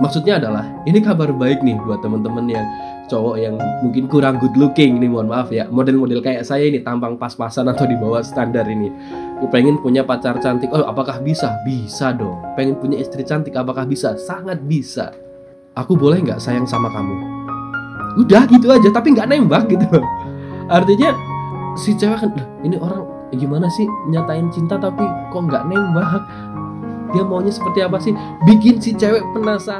maksudnya adalah ini kabar baik nih buat temen-temen yang cowok yang mungkin kurang good looking nih mohon maaf ya. Model-model kayak saya ini tampang pas-pasan atau di bawah standar ini. Pengen punya pacar cantik. Oh apakah bisa? Bisa dong. Pengen punya istri cantik apakah bisa? Sangat bisa. Aku boleh nggak sayang sama kamu? Udah gitu aja. Tapi nggak nembak gitu artinya si cewek kan "Lah, ini orang gimana sih? Nyatain cinta tapi kok nggak nembak dia maunya seperti apa sih? Bikin si cewek penasaran